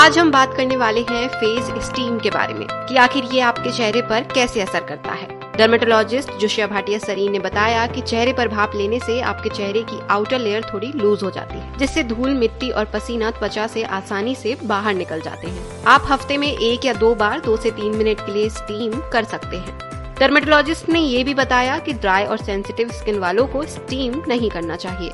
आज हम बात करने वाले हैं फेस स्टीम के बारे में, कि आखिर ये आपके चेहरे पर कैसे असर करता है। डर्मेटोलॉजिस्ट जोशिया भाटिया सरीन ने बताया कि चेहरे पर भाप लेने से आपके चेहरे की आउटर लेयर थोड़ी लूज हो जाती है, जिससे धूल, मिट्टी और पसीना त्वचा से आसानी से बाहर निकल जाते हैं। आप हफ़्ते में एक या दो बार दो से तीन मिनट के लिए स्टीम कर सकते हैं। डर्मेटोलॉजिस्ट ने ये भी बताया कि ड्राई और सेंसिटिव स्किन वालों को स्टीम नहीं करना चाहिए।